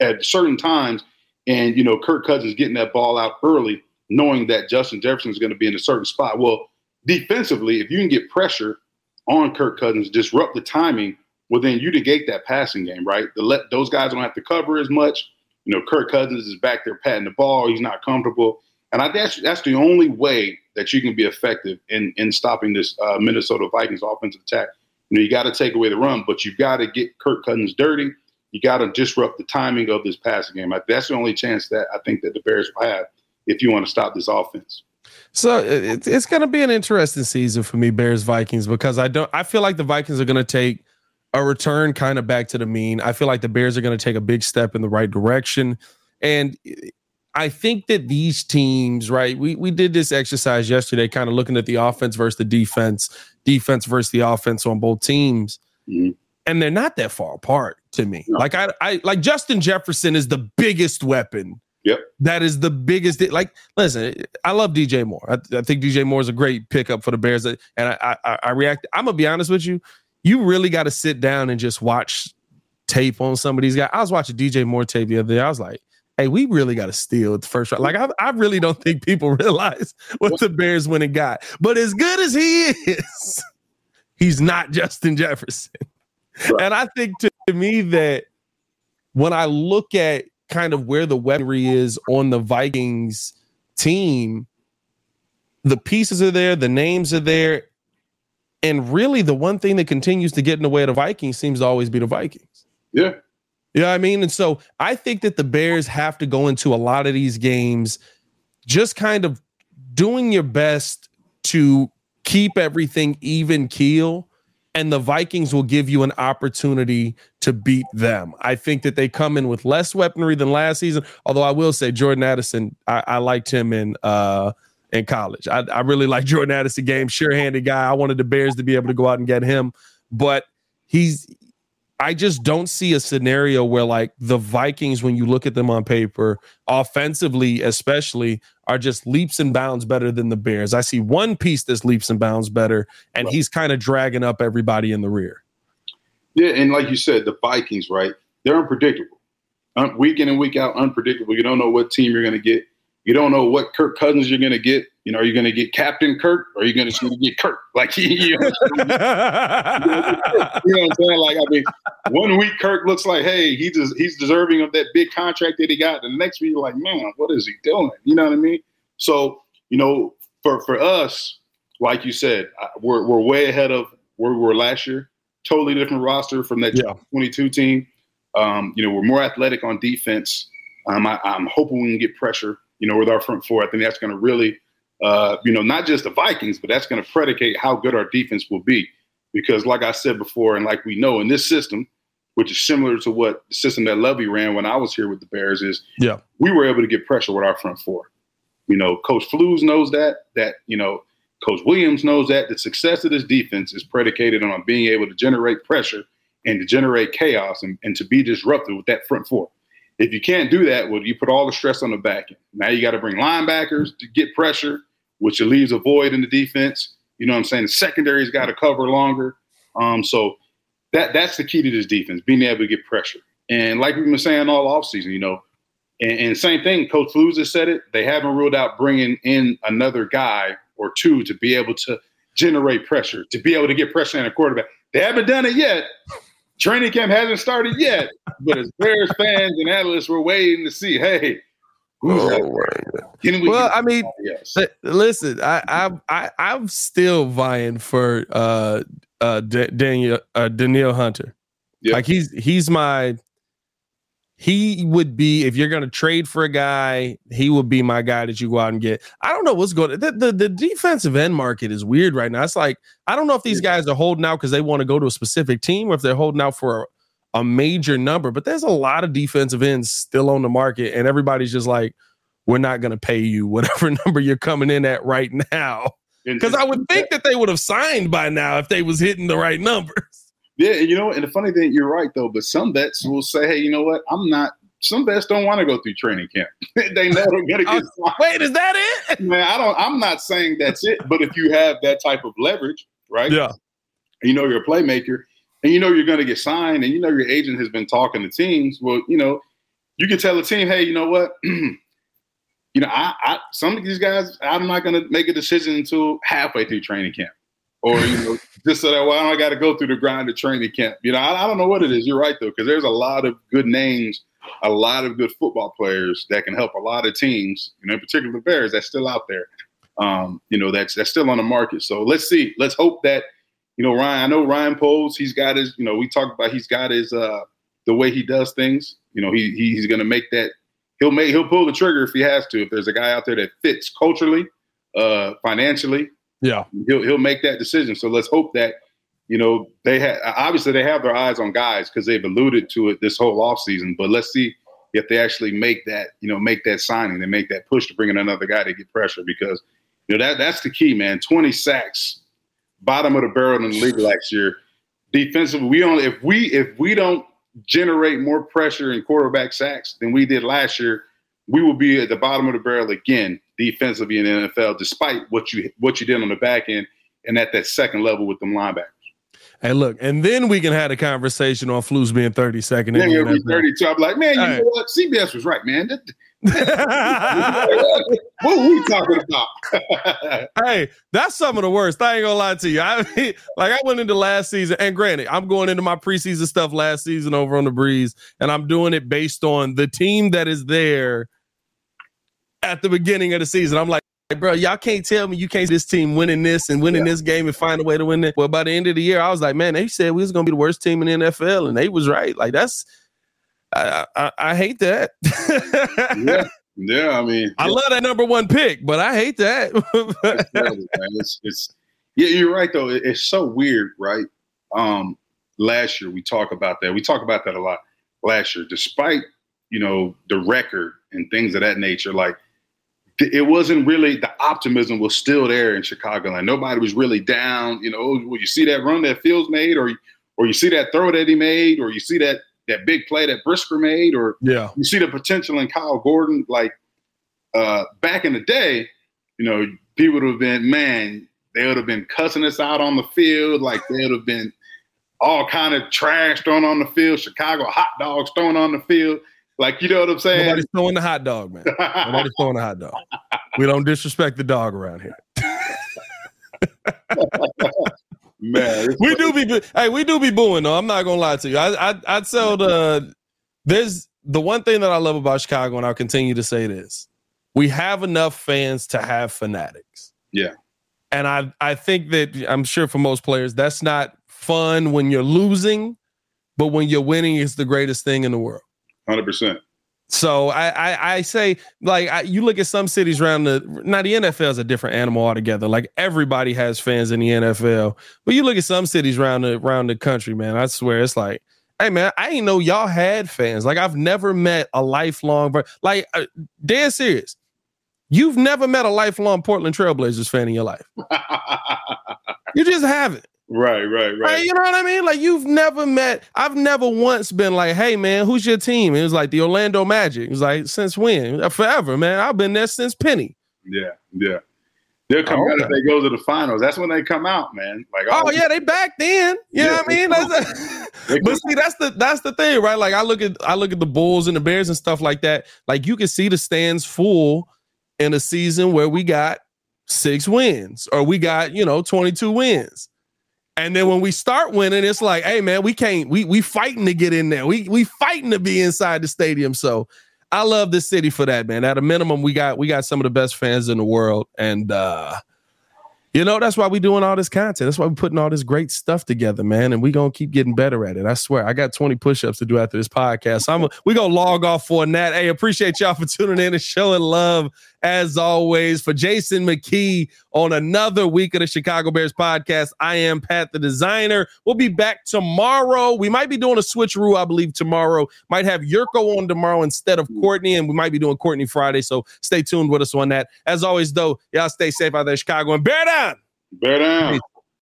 at certain times, and you know, Kirk Cousins getting that ball out early, knowing that Justin Jefferson is going to be in a certain spot. Well, defensively, if you can get pressure on Kirk Cousins, disrupt the timing, well, then you negate that passing game, right? The let those guys don't have to cover as much. You know, Kirk Cousins is back there patting the ball. He's not comfortable. And I that's that's the only way that you can be effective in in stopping this uh, Minnesota Vikings offensive attack. You know, you got to take away the run, but you've got to get Kirk Cousins dirty. You got to disrupt the timing of this passing game. That's the only chance that I think that the Bears will have if you want to stop this offense. So it's it's going to be an interesting season for me, Bears Vikings, because I don't I feel like the Vikings are going to take a return kind of back to the mean. I feel like the Bears are going to take a big step in the right direction, and I think that these teams, right? We we did this exercise yesterday, kind of looking at the offense versus the defense, defense versus the offense on both teams, mm-hmm. and they're not that far apart to me. No. Like I, I like Justin Jefferson is the biggest weapon. Yep, that is the biggest. Like, listen, I love DJ Moore. I, I think DJ Moore is a great pickup for the Bears, and I, I, I react. I'm gonna be honest with you. You really got to sit down and just watch tape on some of these guys. I was watching DJ Moore tape the other day. I was like, hey, we really got to steal the first round. Like, I, I really don't think people realize what the Bears went and got. But as good as he is, he's not Justin Jefferson. Right. And I think to me that when I look at kind of where the weaponry is on the Vikings team, the pieces are there, the names are there. And really, the one thing that continues to get in the way of the Vikings seems to always be the Vikings. Yeah. You know what I mean? And so I think that the Bears have to go into a lot of these games just kind of doing your best to keep everything even keel. And the Vikings will give you an opportunity to beat them. I think that they come in with less weaponry than last season. Although I will say Jordan Addison, I, I liked him in uh in college. I, I really like Jordan Addison game, sure-handed guy. I wanted the Bears to be able to go out and get him, but he's I just don't see a scenario where like the Vikings, when you look at them on paper, offensively especially, are just leaps and bounds better than the Bears. I see one piece that's leaps and bounds better, and right. he's kind of dragging up everybody in the rear. Yeah, and like you said, the Vikings, right? They're unpredictable. week in and week out, unpredictable. You don't know what team you're going to get. You don't know what Kirk Cousins you're going to get. You know, are you going to get Captain Kirk or are you going to get Kirk? Like, you know, you know, what I'm saying? Like, I mean, one week Kirk looks like, hey, he just, he's deserving of that big contract that he got. And the next week, you're like, man, what is he doing? You know what I mean? So, you know, for for us, like you said, we're we're way ahead of where we were last year. Totally different roster from that yeah. 22 team. Um, you know, we're more athletic on defense. Um, I, I'm hoping we can get pressure you know, with our front four. I think that's going to really, uh, you know, not just the Vikings, but that's going to predicate how good our defense will be. Because, like I said before, and like we know in this system, which is similar to what the system that Lovie ran when I was here with the Bears, is yeah, we were able to get pressure with our front four. You know, Coach Flus knows that. That you know, Coach Williams knows that the success of this defense is predicated on being able to generate pressure and to generate chaos and, and to be disruptive with that front four. If you can't do that, well, you put all the stress on the back end. Now you got to bring linebackers to get pressure, which leaves a void in the defense. You know what I'm saying? The secondary's got to cover longer. Um, so that that's the key to this defense, being able to get pressure. And like we've been saying all offseason, you know, and, and same thing, Coach Flus has said it. They haven't ruled out bringing in another guy or two to be able to generate pressure, to be able to get pressure on a quarterback. They haven't done it yet, Training camp hasn't started yet, but as Bears fans and analysts, we're waiting to see. Hey, oh, we well, I mean, yes. listen, I, I, I, I'm still vying for uh, uh, D- Daniel uh, Danielle Hunter. Yep. Like he's he's my he would be if you're going to trade for a guy, he would be my guy that you go out and get. I don't know what's going. The, the the defensive end market is weird right now. It's like I don't know if these guys are holding out because they want to go to a specific team or if they're holding out for a, a major number. But there's a lot of defensive ends still on the market, and everybody's just like, we're not going to pay you whatever number you're coming in at right now. Because I would think that they would have signed by now if they was hitting the right numbers. Yeah, you know, and the funny thing, you're right though. But some vets will say, "Hey, you know what? I'm not." Some vets don't want to go through training camp. they know they're gonna get. oh, wait, is that it? Man, I don't. I'm not saying that's it. But if you have that type of leverage, right? Yeah. You know you're a playmaker, and you know you're going to get signed, and you know your agent has been talking to teams. Well, you know, you can tell a team, "Hey, you know what? you know, I, I some of these guys, I'm not going to make a decision until halfway through training camp." Or you know, just so that why I got to go through the grind of training camp. You know, I, I don't know what it is. You're right though, because there's a lot of good names, a lot of good football players that can help a lot of teams. You know, in particular the Bears that's still out there. Um, you know, that's that's still on the market. So let's see. Let's hope that you know Ryan. I know Ryan Poles. He's got his. You know, we talked about he's got his uh the way he does things. You know, he he's going to make that. He'll make he'll pull the trigger if he has to. If there's a guy out there that fits culturally, uh, financially, yeah, he'll he'll make that decision. So let's hope that you know they have obviously they have their eyes on guys because they've alluded to it this whole offseason. But let's see if they actually make that you know make that signing, they make that push to bring in another guy to get pressure because you know that that's the key, man. Twenty sacks, bottom of the barrel in the league last year. Defensively, we only if we if we don't generate more pressure in quarterback sacks than we did last year, we will be at the bottom of the barrel again defensively in the NFL, despite what you what you did on the back end and at that second level with them linebackers. Hey, look, and then we can have a conversation on Flus being 32nd. Yeah, he'll be 32. I'm like, man, you All know right. what? CBS was right, man. what are we talking about? hey, that's some of the worst. I ain't gonna lie to you. I mean, like I went into last season, and granted, I'm going into my preseason stuff last season over on the breeze, and I'm doing it based on the team that is there at the beginning of the season. I'm like, bro, y'all can't tell me you can't this team winning this and winning yeah. this game and find a way to win it. Well, by the end of the year, I was like, man, they said we was gonna be the worst team in the NFL, and they was right. Like that's I I, I hate that. yeah. Yeah, I mean, I love that number one pick, but I hate that. it's, it's, yeah, you're right though. It, it's so weird, right? Um, last year we talk about that. We talk about that a lot last year, despite you know the record and things of that nature. Like it wasn't really the optimism was still there in Chicago, and nobody was really down. You know, when you see that run that Fields made, or or you see that throw that he made, or you see that that big play that Brisker made, or yeah, you see the potential in Kyler Gordon. Like uh, back in the day, you know, people would have been man, they would have been cussing us out on the field, like they would have been all kind of trash thrown on the field, Chicago hot dogs thrown on the field. Like, you know what I'm saying? Nobody's throwing the hot dog, man. Nobody's throwing the hot dog. We don't disrespect the dog around here. man, we do be hey, we do be booing though. I'm not gonna lie to you. I I I'd sell the there's the one thing that I love about Chicago, and I'll continue to say this. We have enough fans to have fanatics. Yeah. And I I think that I'm sure for most players, that's not fun when you're losing, but when you're winning, it's the greatest thing in the world. Hundred percent. So I, I, I say like I, you look at some cities around the now the NFL is a different animal altogether. Like everybody has fans in the NFL, but you look at some cities around the around the country, man. I swear it's like, hey man, I ain't know y'all had fans. Like I've never met a lifelong, like uh, dead serious. You've never met a lifelong Portland Trailblazers fan in your life. you just haven't. Right, right, right. You know what I mean? Like you've never met. I've never once been like, "Hey, man, who's your team?" It was like the Orlando Magic. It was like, "Since when?" Uh, forever, man. I've been there since Penny. Yeah, yeah. They'll come oh, out okay. if they go to the finals. That's when they come out, man. Like, oh, oh yeah, they back then. You yeah, know what I mean? A, but see, that's the that's the thing, right? Like I look at I look at the Bulls and the Bears and stuff like that. Like you can see the stands full in a season where we got six wins or we got you know twenty two wins. And then when we start winning, it's like, hey man, we can't, we we fighting to get in there. We we fighting to be inside the stadium. So I love this city for that, man. At a minimum, we got we got some of the best fans in the world. And uh You know, that's why we doing all this content. That's why we're putting all this great stuff together, man. And we gonna keep getting better at it. I swear. I got 20 push-ups to do after this podcast. So I'm a, we gonna log off for that. Hey, appreciate y'all for tuning in and showing love as always. For Jason McKie on another week of the Chicago Bears podcast. I am Pat the designer. We'll be back tomorrow. We might be doing a switcheroo, I believe, tomorrow. Might have Yurko on tomorrow instead of hmm. Courtney, and we might be doing Courtney Friday. So stay tuned with us on that. As always, though, y'all stay safe out there Chicago and bear down. Bear down.